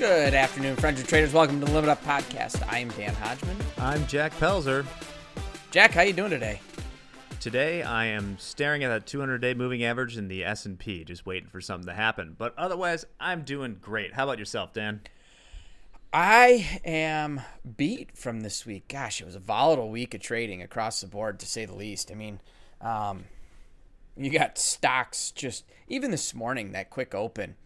Good afternoon, friends and traders. Welcome to the Limit Up Podcast. I am Dan Hodgman. I'm Jack Pelzer. Jack, how you doing today? Today I am staring at a 200-day moving average in the S&P, just waiting for something to happen. But otherwise, I'm doing great. How about yourself, Dan? I am beat from this week. Gosh, it was a volatile week of trading across the board, to say the least. I mean, um, you got stocks just even this morning that quick open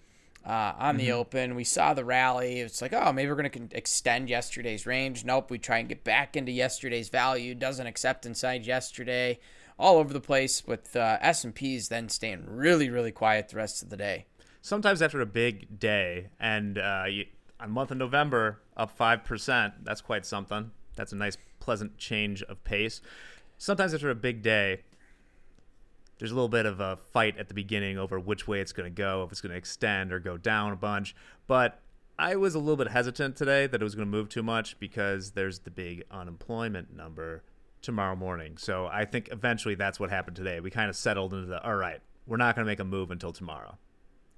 uh, on the open. We saw the rally. It's like, oh, maybe we're going to extend yesterday's range. Nope, we try and get back into yesterday's value. Doesn't accept inside yesterday. All over the place with uh, S and P's then staying really, really quiet the rest of the day. Sometimes after a big day, and uh, you, on month of November, up 5%, that's quite something. That's a nice, pleasant change of pace. Sometimes after a big day, there's a little bit of a fight at the beginning over which way it's going to go, if it's going to extend or go down a bunch. But I was a little bit hesitant today that it was going to move too much because there's the big unemployment number tomorrow morning. So I think eventually that's what happened today. We kind of settled into the all right, we're not going to make a move until tomorrow.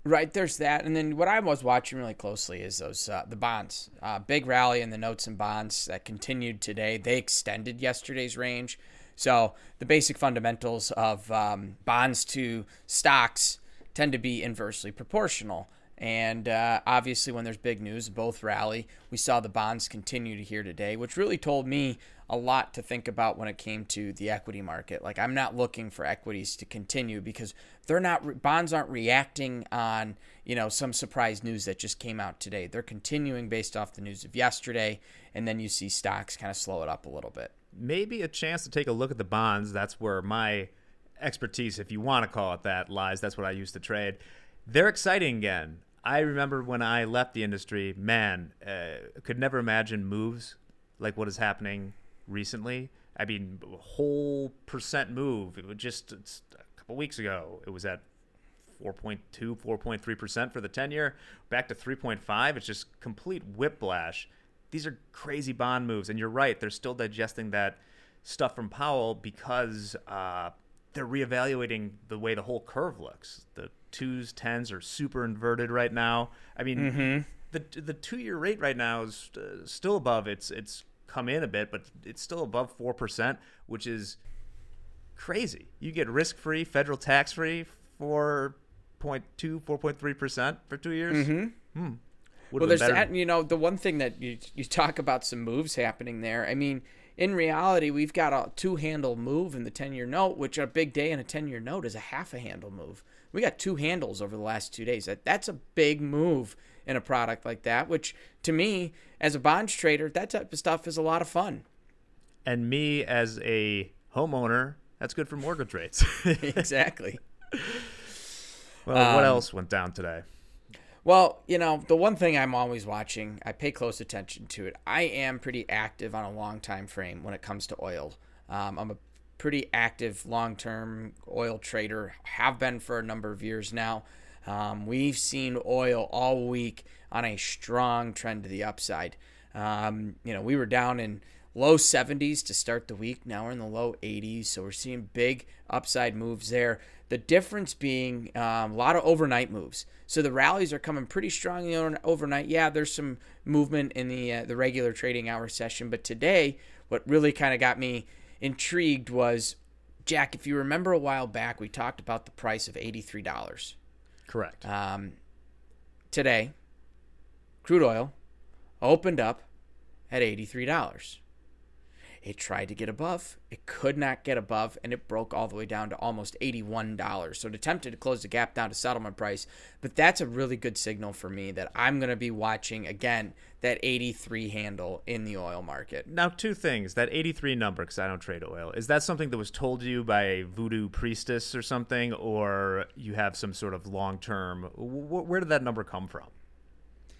Right, there's that, and then what I was watching really closely is those uh, the bonds. Uh, big rally in the notes and bonds that continued today. They extended yesterday's range, so the basic fundamentals of um, bonds to stocks tend to be inversely proportional. And uh, obviously, when there's big news, both rally. We saw the bonds continue to here today, which really told me a lot to think about when it came to the equity market. Like, I'm not looking for equities to continue because they're not bonds aren't reacting on you know some surprise news that just came out today. They're continuing based off the news of yesterday, and then you see stocks kind of slow it up a little bit. Maybe a chance to take a look at the bonds. That's where my expertise, if you want to call it that, lies. That's what I used to trade. They're exciting again. I remember when I left the industry, man, uh, could never imagine moves like what is happening recently. I mean, whole percent move. It was just a couple weeks ago. It was at 4.2, 4.3% for the 10 year, back to 3.5. It's just complete whiplash. These are crazy bond moves. And you're right, they're still digesting that stuff from Powell because uh, they're reevaluating the way the whole curve looks. The twos, tens are super inverted right now. I mean, Mm-hmm. the the two year rate right now is uh, still above. It's it's come in a bit, but it's still above four percent, which is crazy. You get risk free, federal tax free, 4.2, 4.3 percent for two years. Mm-hmm. Hmm. Well, there's that. and, You know, the one thing that you you talk about some moves happening there. I mean, in reality, we've got a two handle move in the 10 year note, which a big day in a 10 year note is a half a handle move. We got two handles over the last two days. That that's a big move in a product like that. Which to me, as a bonds trader, that type of stuff is a lot of fun. And me as a homeowner, that's good for mortgage rates. exactly. well, what Um, else went down today? Well, you know, the one thing I'm always watching, I pay close attention to it. I am pretty active on a long time frame when it comes to oil. Um, I'm a pretty active long term oil trader, have been for a number of years now. Um, we've seen oil all week on a strong trend to the upside. Um, you know, we were down in low 70s to start the week. Now we're in the low 80s, so we're seeing big upside moves there. The difference being um, a lot of overnight moves. So the rallies are coming pretty strong in the overnight. Yeah, there's some movement in the uh, the regular trading hour session, but today, what really kind of got me intrigued was Jack. If you remember a while back, we talked about the price of eighty three dollars. Correct. Um, today, crude oil opened up at $83. It tried to get above. It could not get above, and it broke all the way down to almost $81. So it attempted to close the gap down to settlement price. But that's a really good signal for me that I'm going to be watching, again, that 83 handle in the oil market. Now, two things. That 83 number, because I don't trade oil, is that something that was told to you by a voodoo priestess or something, or you have some sort of long term? Wh- where did that number come from?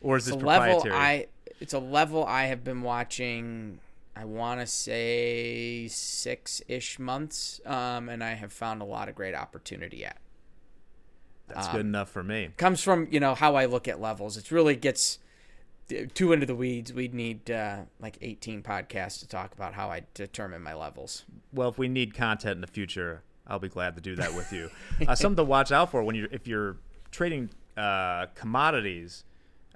Or is It's this a level proprietary? I it's a level I have been watching I want to say six ish months, um, and I have found a lot of great opportunity at. That's um, good enough for me. Comes from you know how I look at levels. It really gets too into the weeds. We'd need uh, like 18 podcasts to talk about how I determine my levels. Well, if we need content in the future, I'll be glad to do that with you. uh, something to watch out for when you're if you're trading uh, commodities.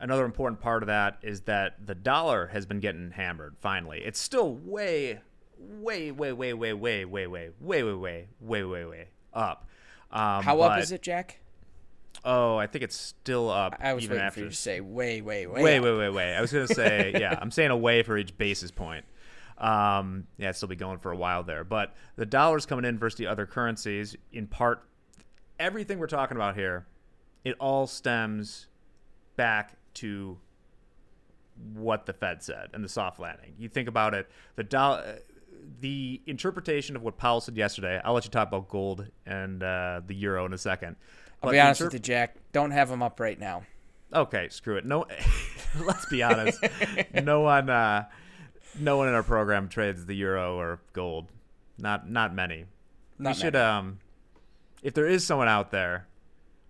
Another important part of that is that the dollar has been getting hammered finally. It's still way, way, way, way, way, way, way, way, way, way, way, way, way, way up. Um, How up is it, Jack? Oh, I think it's still up. I was even waiting after for you to say way, way, way, way, up. way, way, way. I was gonna say, yeah, I'm saying away for each basis point. Um, yeah, it'll still be going for a while there. But the dollar's coming in versus the other currencies. In part, everything we're talking about here, it all stems back to what the Fed said and the soft landing. You think about it, the dollar. The interpretation of what Powell said yesterday. I'll let you talk about gold and uh, the euro in a second. I'll But be honest interp- with you, Jack. Don't have them up right now. Okay, screw it. No, let's be honest. no one, uh, no one in our program trades the euro or gold. Not, not many. Not we should, um, if there is someone out there,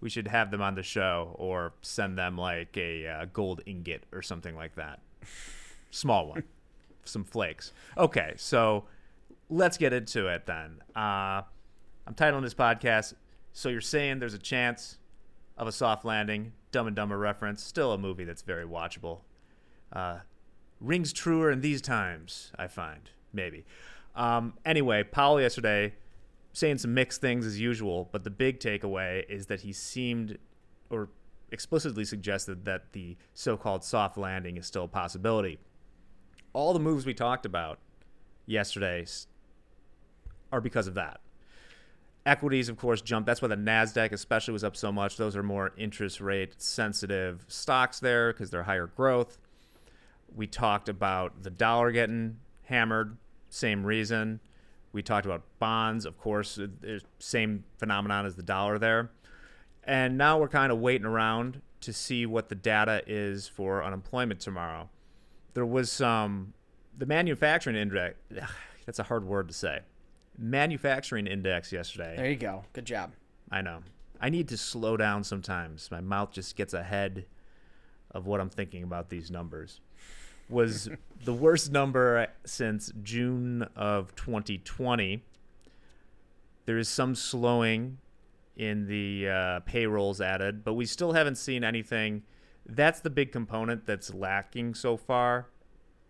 we should have them on the show or send them like a uh, gold ingot or something like that. Small one, some flakes. Okay, so let's get into it then. Uh, I'm titling this podcast. So you're saying there's a chance of a soft landing, Dumb and Dumber reference, still a movie that's very watchable. Uh, rings truer in these times, I find, maybe. Um, anyway, Powell yesterday saying some mixed things as usual, but the big takeaway is that he seemed or explicitly suggested that the so called soft landing is still a possibility. All the moves we talked about yesterday are because of that. Equities, of course, jumped. That's why the NASDAQ especially was up so much. Those are more interest rate sensitive stocks there because they're higher growth. We talked about the dollar getting hammered, same reason. We talked about bonds, of course, same phenomenon as the dollar there. And now we're kind of waiting around to see what the data is for unemployment tomorrow. There was some, the manufacturing index, that's a hard word to say. Manufacturing index yesterday. There you go. Good job. I know. I need to slow down sometimes. My mouth just gets ahead of what I'm thinking about these numbers. Was the worst number since June of 2020. There is some slowing in the uh, payrolls added, but we still haven't seen anything. That's the big component that's lacking so far.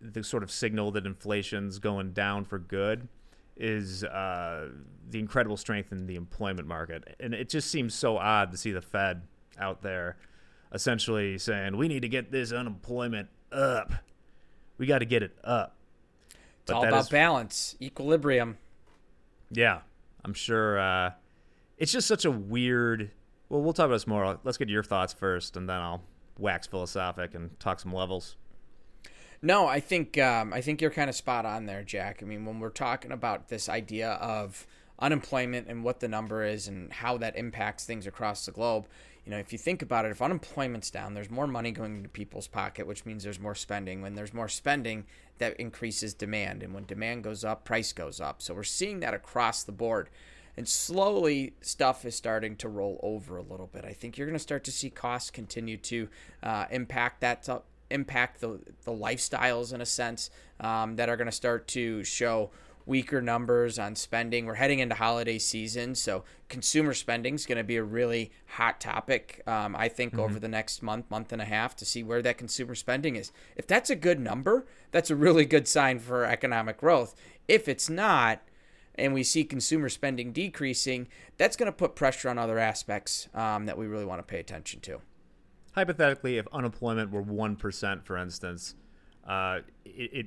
The sort of signal that inflation's going down for good is uh, the incredible strength in the employment market. And it just seems so odd to see the Fed out there essentially saying, we need to get this unemployment up. We got to get it up. It's all about is- balance, equilibrium. Yeah, I'm sure. Uh, it's just such a weird. Well, we'll talk about this more. Let's get your thoughts first, and then I'll wax philosophic and talk some levels. No, I think um, I think you're kind of spot on there, Jack. I mean, when we're talking about this idea of unemployment and what the number is and how that impacts things across the globe, you know, if you think about it, if unemployment's down, there's more money going into people's pocket, which means there's more spending. When there's more spending, that increases demand, and when demand goes up, price goes up. So we're seeing that across the board. And slowly, stuff is starting to roll over a little bit. I think you're going to start to see costs continue to uh, impact that to impact the the lifestyles in a sense um, that are going to start to show weaker numbers on spending. We're heading into holiday season, so consumer spending is going to be a really hot topic. Um, I think over the next month, month and a half, to see where that consumer spending is. If that's a good number, that's a really good sign for economic growth. If it's not, and we see consumer spending decreasing, that's going to put pressure on other aspects um, that we really want to pay attention to. Hypothetically, if unemployment were one percent, for instance, uh, it, it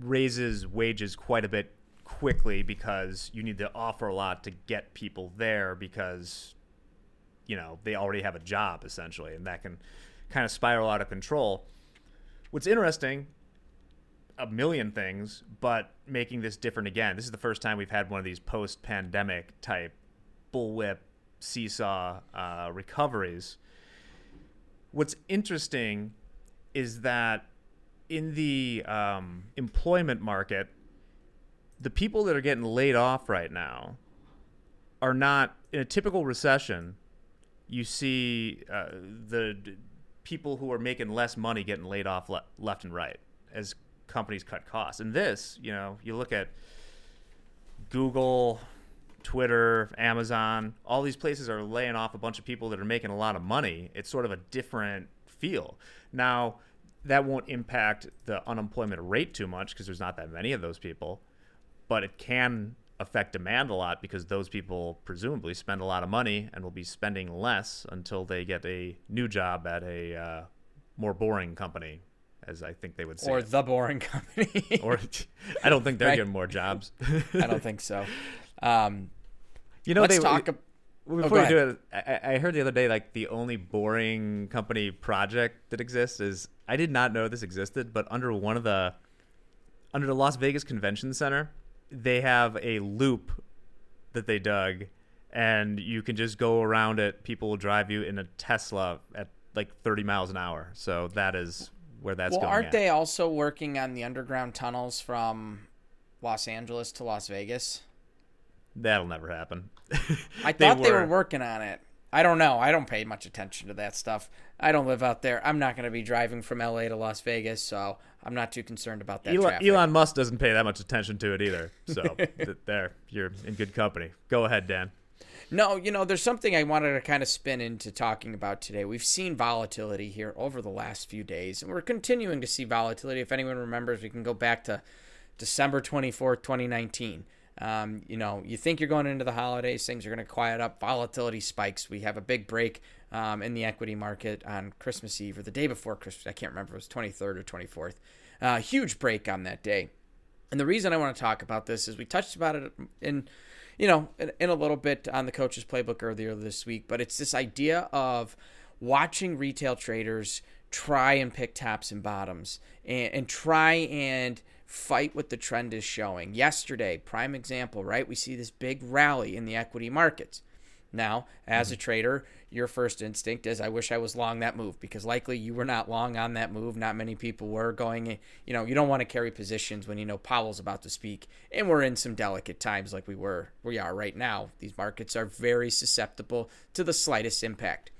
raises wages quite a bit quickly because you need to offer a lot to get people there because you know they already have a job essentially, and that can kind of spiral out of control. What's interesting a million things, but making this different again. This is the first time we've had one of these post-pandemic type bullwhip seesaw uh, recoveries. What's interesting is that in the um, employment market, the people that are getting laid off right now are not in a typical recession. You see uh, the d- people who are making less money getting laid off le- left and right as companies cut costs. And this, you know, you look at Google, Twitter, Amazon, all these places are laying off a bunch of people that are making a lot of money. It's sort of a different feel. Now, that won't impact the unemployment rate too much because there's not that many of those people, but it can affect demand a lot because those people presumably spend a lot of money and will be spending less until they get a new job at a uh, more boring company, as I think they would say. Or it. the boring company. or I don't think they're Right. getting more jobs. I don't think so. Um, you know, let's they talk. ab- Well, Oh, before go you do it, I, I heard the other day like the only boring company project that exists is I did not know this existed, but under one of the under the Las Vegas Convention Center, they have a loop that they dug, and you can just go around it. People will drive you in a Tesla at like 30 miles an hour. So that is where that's going. well, going. aren't at. they also working on the underground tunnels from Los Angeles to Las Vegas? That'll never happen. I thought they were working on it. I don't know. I don't pay much attention to that stuff. I don't live out there. I'm not going to be driving from LA to Las Vegas, so I'm not too concerned about that Elon. Elon Musk doesn't pay that much attention to it either. So th- there, you're in good company. Go ahead, Dan. No, you know, there's something I wanted to kind of spin into talking about today. We've seen volatility here over the last few days, and we're continuing to see volatility. If anyone remembers, we can go back to December 24th, 2019. Um, you know, you think you're going into the holidays, things are going to quiet up, volatility spikes. We have a big break um, in the equity market on Christmas Eve or the day before Christmas. I can't remember, it was 23rd or 24th. Uh, huge break on that day. And the reason I want to talk about this is we touched about it in, you know, in, in a little bit on the coach's playbook earlier this week, but it's this idea of watching retail traders try and pick tops and bottoms and, and try and fight what the trend is showing. Yesterday, prime example, right? We see this big rally in the equity markets. Now, as a mm-hmm. trader, your first instinct is, I wish I was long that move because likely you were not long on that move. Not many people were going. You know, you don't want to carry positions when you know Powell's about to speak, and we're in some delicate times like we were, we are right now. These markets are very susceptible to the slightest impact.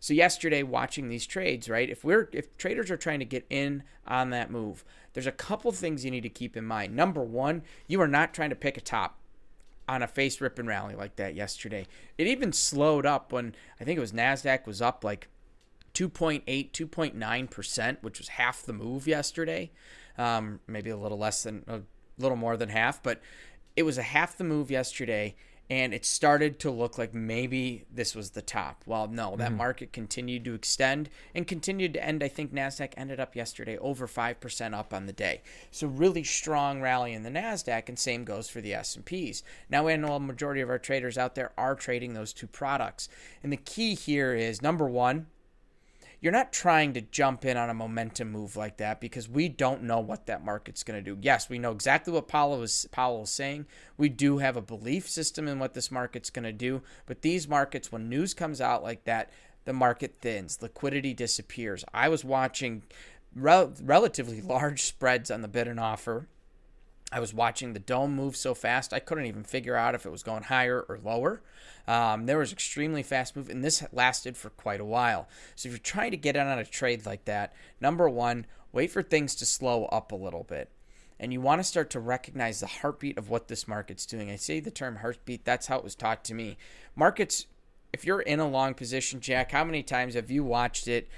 So yesterday, watching these trades, right? If we're if traders are trying to get in on that move, there's a couple things you need to keep in mind. Number one, you are not trying to pick a top on a face rip and rally like that yesterday. It even slowed up when I think it was Nasdaq was up like 2.8, 2.9 percent, which was half the move yesterday. Um, maybe a little less than a little more than half, but it was a half the move yesterday. And it started to look like maybe this was the top. Well, no, that mm-hmm. market continued to extend and continued to end. I think Nasdaq ended up yesterday over five percent up on the day. So really strong rally in the Nasdaq, and same goes for the S and P's. Now, I know a majority of our traders out there are trading those two products, and the key here is number one, you're not trying to jump in on a momentum move like that because we don't know what that market's going to do. Yes, we know exactly what Powell was Powell is saying. We do have a belief system in what this market's going to do, but these markets when news comes out like that, the market thins, liquidity disappears. I was watching rel- relatively large spreads on the bid and offer. I was watching the dome move so fast I couldn't even figure out if it was going higher or lower. Um, there was extremely fast move, and this lasted for quite a while. So if you're trying to get in on a trade like that, number one, wait for things to slow up a little bit. And you want to start to recognize the heartbeat of what this market's doing. I say the term heartbeat, that's how it was taught to me. Markets, if you're in a long position, Jack, how many times have you watched it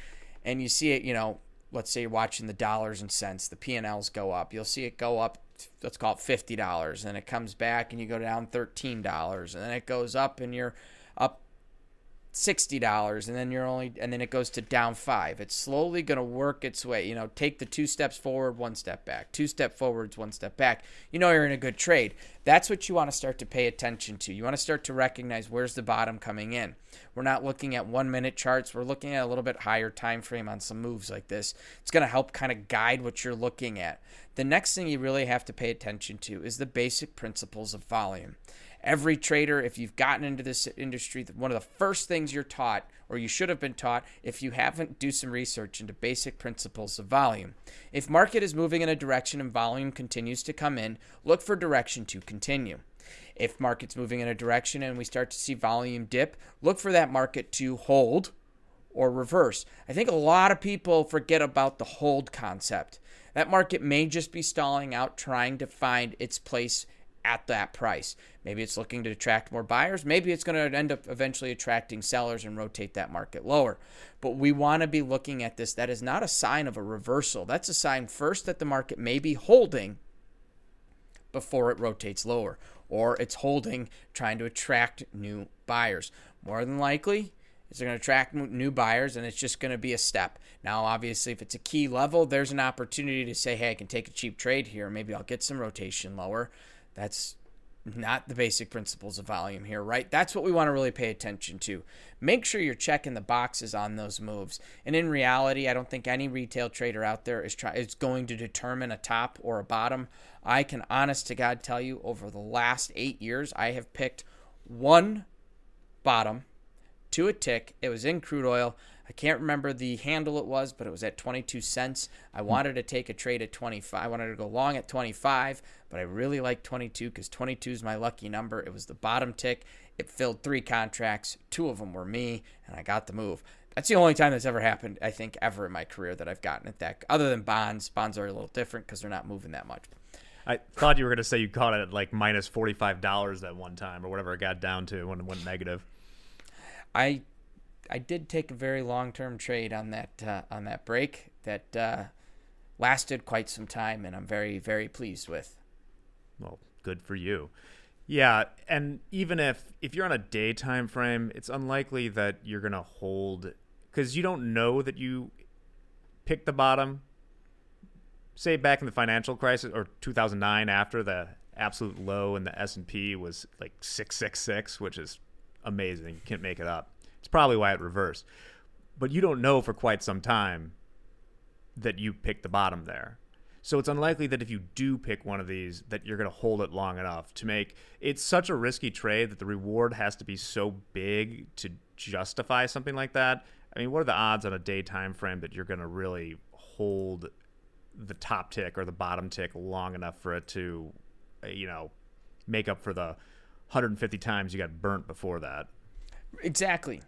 and you see it, you know, let's say you're watching the dollars and cents, the P&Ls go up. You'll see it go up let's call it fifty dollars, and it comes back and you go down thirteen dollars, and then it goes up and you're sixty dollars, and then you're only and then it goes to down five. It's slowly going to work its way. You know, take the two steps forward, one step back, two step forwards, one step back. You know you're in a good trade. That's what you want to start to pay attention to. You want to start to recognize where's the bottom coming in. We're not looking at one minute charts. We're looking at a little bit higher time frame on some moves like this. It's going to help kind of guide what you're looking at. The next thing you really have to pay attention to is the basic principles of volume. Every trader, if you've gotten into this industry, one of the first things you're taught, or you should have been taught, if you haven't, do some research into basic principles of volume. If market is moving in a direction and volume continues to come in, look for direction to continue. If market's moving in a direction and we start to see volume dip, look for that market to hold or reverse. I think a lot of people forget about the hold concept. That market may just be stalling out, trying to find its place at that price. Maybe it's looking to attract more buyers. Maybe it's going to end up eventually attracting sellers and rotate that market lower. But we want to be looking at this. That is not a sign of a reversal. That's a sign first that the market may be holding before it rotates lower, or it's holding, trying to attract new buyers. More than likely, it's going to attract new buyers and it's just going to be a step. Now, obviously, if it's a key level, there's an opportunity to say, hey, I can take a cheap trade here. Maybe I'll get some rotation lower. That's not the basic principles of volume here, right? That's what we want to really pay attention to. Make sure you're checking the boxes on those moves. And in reality, I don't think any retail trader out there is try is going to determine a top or a bottom. I can honest to God tell you over the last 8 years, I have picked one bottom to a tick. It was in crude oil. I can't remember the handle it was, but it was at 22 cents. I hmm. wanted to take a trade at 25. I wanted to go long at 25, but I really like 22 because 22 is my lucky number. It was the bottom tick. It filled three contracts. Two of them were me, and I got the move. That's the only time that's ever happened, I think, ever in my career that I've gotten it that. Other than bonds, bonds are a little different because they're not moving that much. I thought you were going to say you caught it at like minus forty five dollars that one time or whatever it got down to when it went negative. I I did take a very long term trade on that uh, on that break that uh, lasted quite some time, and I'm very very pleased with. Well, good for you. Yeah, and even if if you're on a day time frame, it's unlikely that you're gonna hold because you don't know that you picked the bottom. Say back in the financial crisis or 2009, after the absolute low in the S and P was like 666, which is amazing. You can't make it up. It's probably why it reversed. But you don't know for quite some time that you picked the bottom there. So it's unlikely that if you do pick one of these that you're going to hold it long enough to make it's such a risky trade that the reward has to be so big to justify something like that. I mean, what are the odds on a day time frame that you're going to really hold the top tick or the bottom tick long enough for it to eh, you know make up for the 150 times you got burnt before that? Exactly.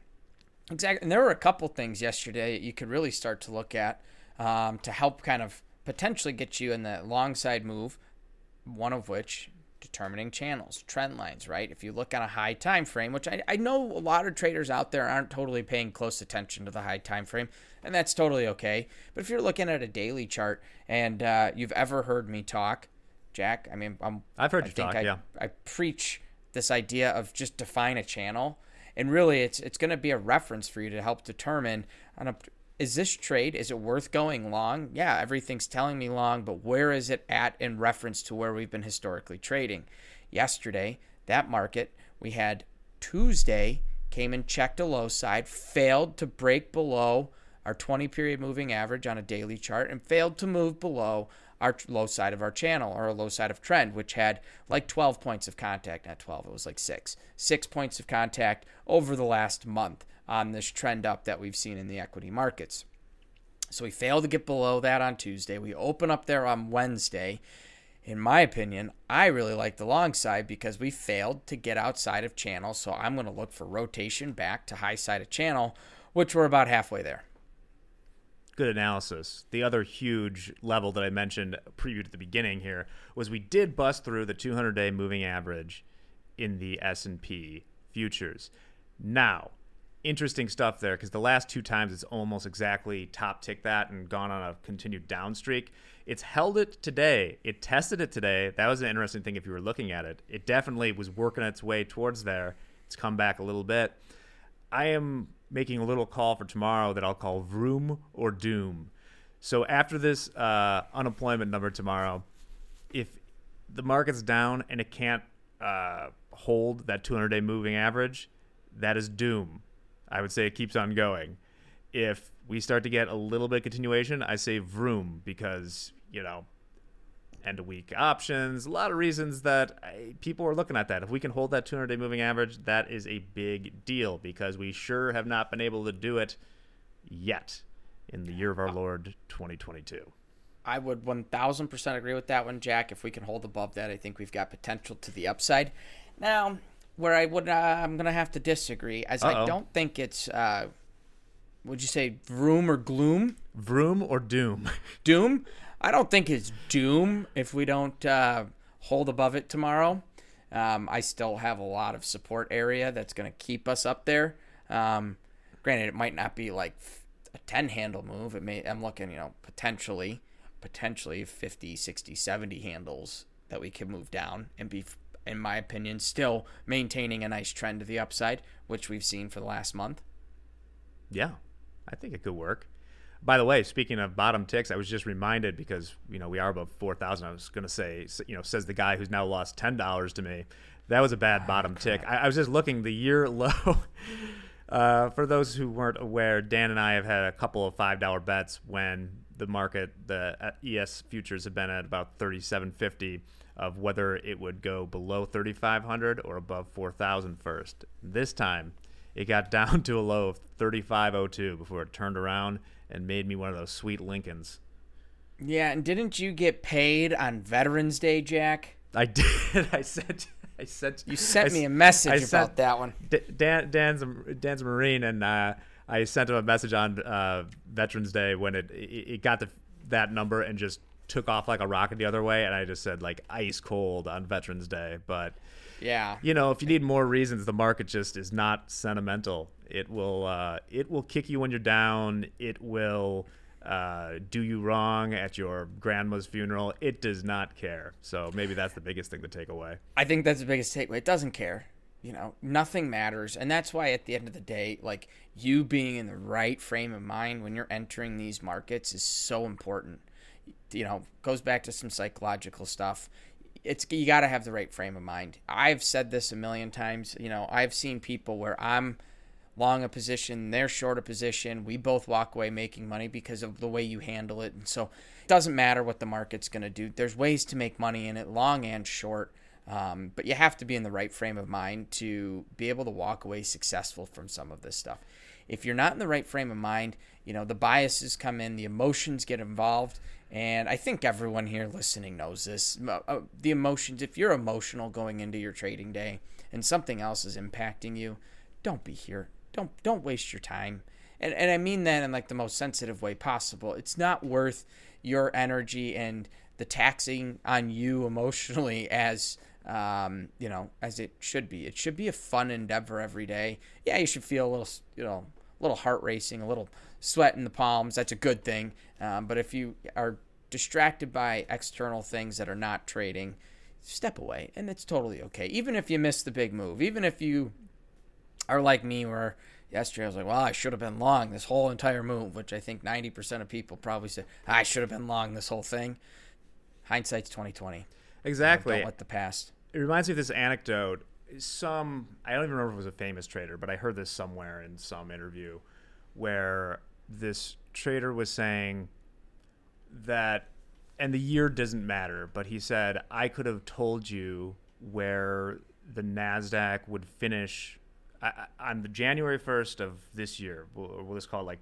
Exactly. And there were a couple things yesterday you could really start to look at um, to help kind of potentially get you in the long side move, one of which determining channels, trend lines, right? If you look on a high time frame, which I, I know a lot of traders out there aren't totally paying close attention to the high time frame, and that's totally okay. But if you're looking at a daily chart and uh, you've ever heard me talk, Jack, I mean, I'm, I've heard I you talk. I, yeah, I preach this idea of just define a channel and really it's it's going to be a reference for you to help determine on a is this trade is it worth going long? Yeah everything's telling me long but where is it at in reference to where we've been historically trading? Yesterday that market we had tuesday came and checked a low side failed to break below our 20 period moving average on a daily chart and failed to move below our low side of our channel or a low side of trend, which had like 12 points of contact, not 12, it was like six, six points of contact over the last month on this trend up that we've seen in the equity markets. So we failed to get below that on Tuesday. We open up there on Wednesday. In my opinion, I really like the long side because we failed to get outside of channel. So I'm going to look for rotation back to high side of channel, which we're about halfway there good analysis. The other huge level that I mentioned previewed at the beginning here was we did bust through the 200-day moving average in the S&P futures. Now, interesting stuff there because the last two times it's almost exactly top tick that and gone on a continued down streak. It's held it today. It tested it today. That was an interesting thing if you were looking at it. It definitely was working its way towards there. It's come back a little bit. I am making a little call for tomorrow that I'll call Vroom or Doom. So after this uh, unemployment number tomorrow, if the market's down and it can't uh, hold that 200 day moving average, that is doom. I would say it keeps on going. If we start to get a little bit continuation, I say vroom because, you know, end of week options, a lot of reasons that I, people are looking at that. If we can hold that 200 day moving average, that is a big deal because we sure have not been able to do it yet in the year of our Lord 2022. I would 1000% agree with that one, Jack. If we can hold above that, I think we've got potential to the upside. Now, where I would, uh, I'm going to have to disagree, as Uh-oh. I don't think it's, uh, would you say vroom or gloom? Vroom or doom? Doom? I don't think it's doom if we don't uh, hold above it tomorrow. Um, I still have a lot of support area that's going to keep us up there. Um, granted, it might not be like a 10 handle move. It may, I'm looking, you know, potentially, potentially 50, 60, 70 handles that we can move down and be, in my opinion, still maintaining a nice trend to the upside, which we've seen for the last month. Yeah, I think it could work. By the way, speaking of bottom ticks, I was just reminded because you know we are above four thousand. I was going to say, you know, says the guy who's now lost ten dollars to me. That was a bad oh, bottom tick. I, I, was just looking the year low. uh, for those who weren't aware, Dan and I have had a couple of five dollar bets when the market, the uh, ES futures have been at about thirty seven fifty of whether it would go below 3500 or above 4000 first. This time, it got down to a low of 3502 before it turned around and made me one of those sweet Lincolns. Yeah, and didn't you get paid on Veterans Day, Jack? I did. I said. I sent. You sent I, me a message I about sent, that one. Dan, Dan's a, Dan's Marine, and uh, I sent him a message on uh, Veterans Day when it it got to that number and just took off like a rocket the other way, and I just said like ice cold on Veterans Day, but. Yeah. You know, if you need more reasons, the market just is not sentimental. It will uh, it will kick you when you're down. It will uh, do you wrong at your grandma's funeral. It does not care. So maybe that's the biggest thing to take away. I think that's the biggest takeaway. It doesn't care. You know, nothing matters. And that's why at the end of the day, like you being in the right frame of mind when you're entering these markets is so important. You know, goes back to some psychological stuff. It's you got to have the right frame of mind. I've said this a million times. You know, I've seen people where I'm long a position, they're short a position. We both walk away making money because of the way you handle it. And so it doesn't matter what the market's going to do. There's ways to make money in it, long and short. Um, but you have to be in the right frame of mind to be able to walk away successful from some of this stuff. If you're not in the right frame of mind, you know, the biases come in, the emotions get involved. And I think everyone here listening knows this. Uh, the emotions, if you're emotional going into your trading day and something else is impacting you, don't be here don't don't waste your time. And and I mean that in like the most sensitive way possible. It's not worth your energy and the taxing on you emotionally as um, you know, as it should be. It should be a fun endeavor every day. Yeah, you should feel a little, you know, a little heart racing, a little sweat in the palms. That's a good thing. Um, but if you are distracted by external things that are not trading, step away, and it's totally okay. Even if you miss the big move, even if you are like me where yesterday I was like, well, I should have been long this whole entire move, which I think 90% of people probably said, I should have been long this whole thing. Hindsight's 2020. Exactly. You know, don't let the past. It reminds me of this anecdote. Some, I don't even remember if it was a famous trader, but I heard this somewhere in some interview where this trader was saying that, and the year doesn't matter, but he said, I could have told you where the NASDAQ would finish I, on the January 1st of this year, we'll, we'll just call it like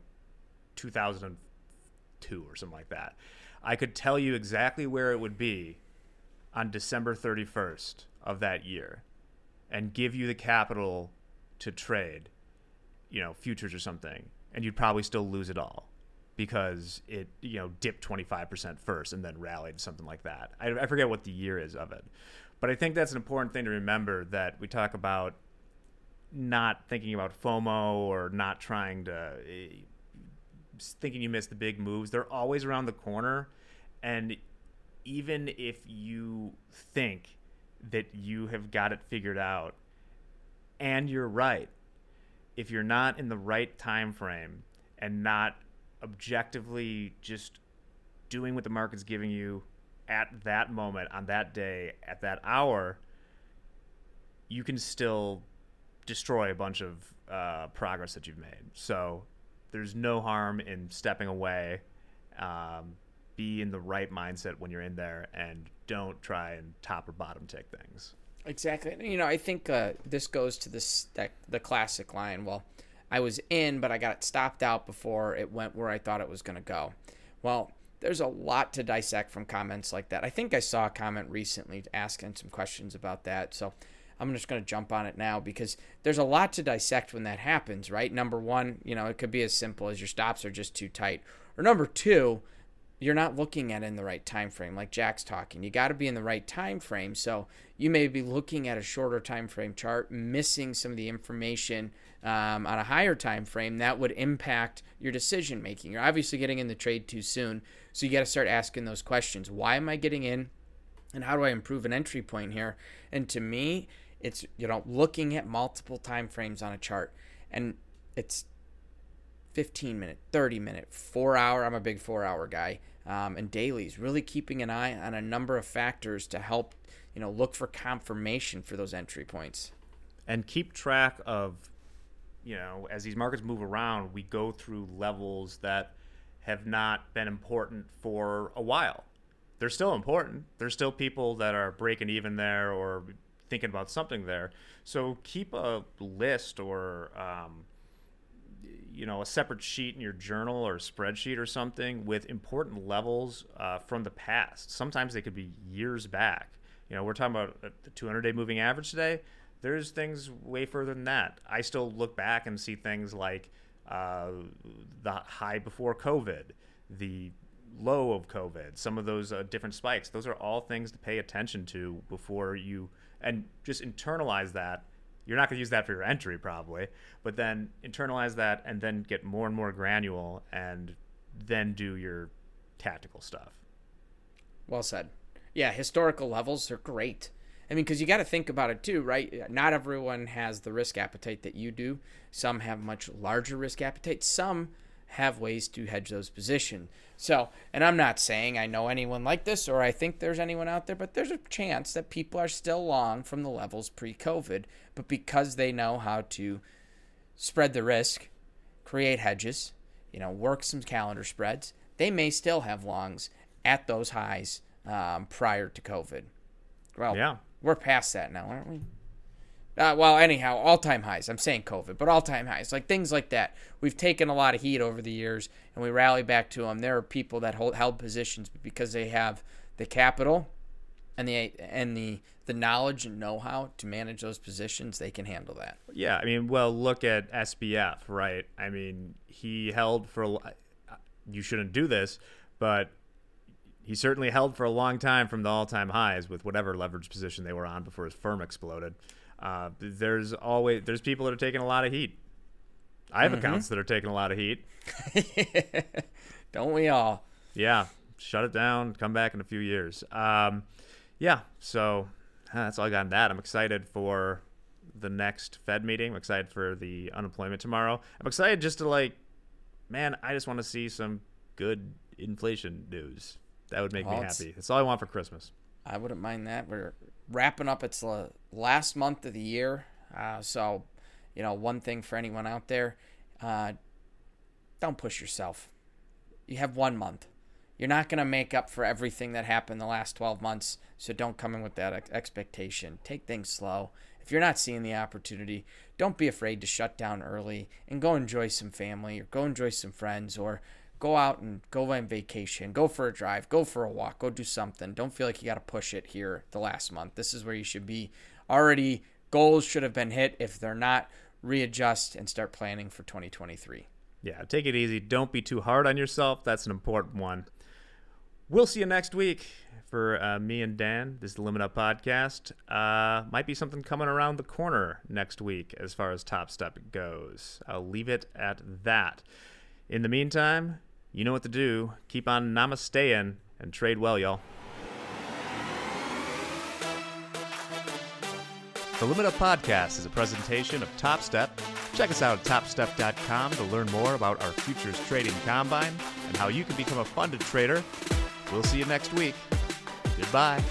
2002 or something like that, I could tell you exactly where it would be on December 31st of that year and give you the capital to trade, you know, futures or something, and you'd probably still lose it all because it, you know, dipped 25% first and then rallied, something like that. I, I forget what the year is of it. But I think that's an important thing to remember that we talk about not thinking about FOMO or not trying to eh, thinking you miss the big moves. They're always around the corner, and even if you think that you have got it figured out, and you're right, if you're not in the right time frame and not objectively just doing what the market's giving you at that moment on that day at that hour you can still destroy a bunch of uh, progress that you've made. So there's no harm in stepping away. Um, be in the right mindset when you're in there, and don't try and top or bottom tick things. Exactly. You know, I think uh, this goes to this that, the classic line. Well, I was in, but I got stopped out before it went where I thought it was going to go. Well, there's a lot to dissect from comments like that. I think I saw a comment recently asking some questions about that. So I'm just going to jump on it now because there's a lot to dissect when that happens, right? Number one, you know, it could be as simple as your stops are just too tight. Or number two, you're not looking at it in the right time frame like jack's talking you got to be in the right time frame so you may be looking at a shorter time frame chart missing some of the information um, on a higher time frame that would impact your decision making you're obviously getting in the trade too soon so you got to start asking those questions why am i getting in and how do i improve an entry point here and to me it's you know looking at multiple time frames on a chart. And it's 15 minute 30 minute four hour i'm a big four hour guy um, and dailies really keeping an eye on a number of factors to help you know look for confirmation for those entry points. And keep track of you know as these markets move around we go through levels that have not been important for a while. They're still important. There's still people that are breaking even there or thinking about something there so keep a list or um, you know a separate sheet in your journal or spreadsheet or something with important levels uh, from the past. Sometimes they could be years back. You know, we're talking about the 200 day moving average today. There's things way further than that. I still look back and see things like uh, the high before COVID, the low of COVID, some of those uh, different spikes. Those are all things to pay attention to before you and just internalize that you're not going to use that for your entry probably, but then internalize that and then get more and more granular and then do your tactical stuff. Well said. Yeah, historical levels are great. I mean, because you got to think about it too, right? Not everyone has the risk appetite that you do. Some have much larger risk appetite. Some have ways to hedge those positions. So, and I'm not saying I know anyone like this or I think there's anyone out there, but there's a chance that people are still long from the levels pre COVID, but because they know how to spread the risk, create hedges, you know, work some calendar spreads, they may still have longs at those highs um, prior to COVID. Well, yeah. we're past that now, aren't we? Uh, well, anyhow, all time highs. I'm saying COVID, but all time highs, like things like that. We've taken a lot of heat over the years, and we rally back to them. There are people that hold held positions because they have the capital and the and the the knowledge and know-how to manage those positions. They can handle that. Yeah, I mean, well, look at SBF, right? I mean, he held for. You shouldn't do this, but he certainly held for a long time from the all-time highs with whatever leverage position they were on before his firm exploded. Uh, there's always there's people that are taking a lot of heat. I have mm-hmm. accounts that are taking a lot of heat. Don't we all? Yeah, shut it down. Come back in a few years. Um, yeah, so that's all I got on that. I'm excited for the next Fed meeting. I'm excited for the unemployment tomorrow. I'm excited just to like, man, I just want to see some good inflation news. That would make well, me happy. That's all I want for Christmas. I wouldn't mind that. We're wrapping up its the last month of the year. Uh, so, you know, one thing for anyone out there uh, don't push yourself. You have one month. You're not going to make up for everything that happened the last 12 months. So don't come in with that ex- expectation. Take things slow. If you're not seeing the opportunity, don't be afraid to shut down early and go enjoy some family or go enjoy some friends or go out and go on vacation, go for a drive, go for a walk, go do something. Don't feel like you got to push it here the last month. This is where you should be. Already, goals should have been hit. If they're not, readjust and start planning for 2023. Yeah, take it easy. Don't be too hard on yourself. That's an important one. We'll see you next week for uh, me and Dan. This is the Limit Up podcast. Uh, might be something coming around the corner next week as far as Topstep goes. I'll leave it at that. In the meantime, you know what to do. Keep on namasteing and trade well, y'all. The Limit Up Podcast is a presentation of Topstep. Check us out at topstep.com to learn more about our futures trading combine and how you can become a funded trader. We'll see you next week. Goodbye.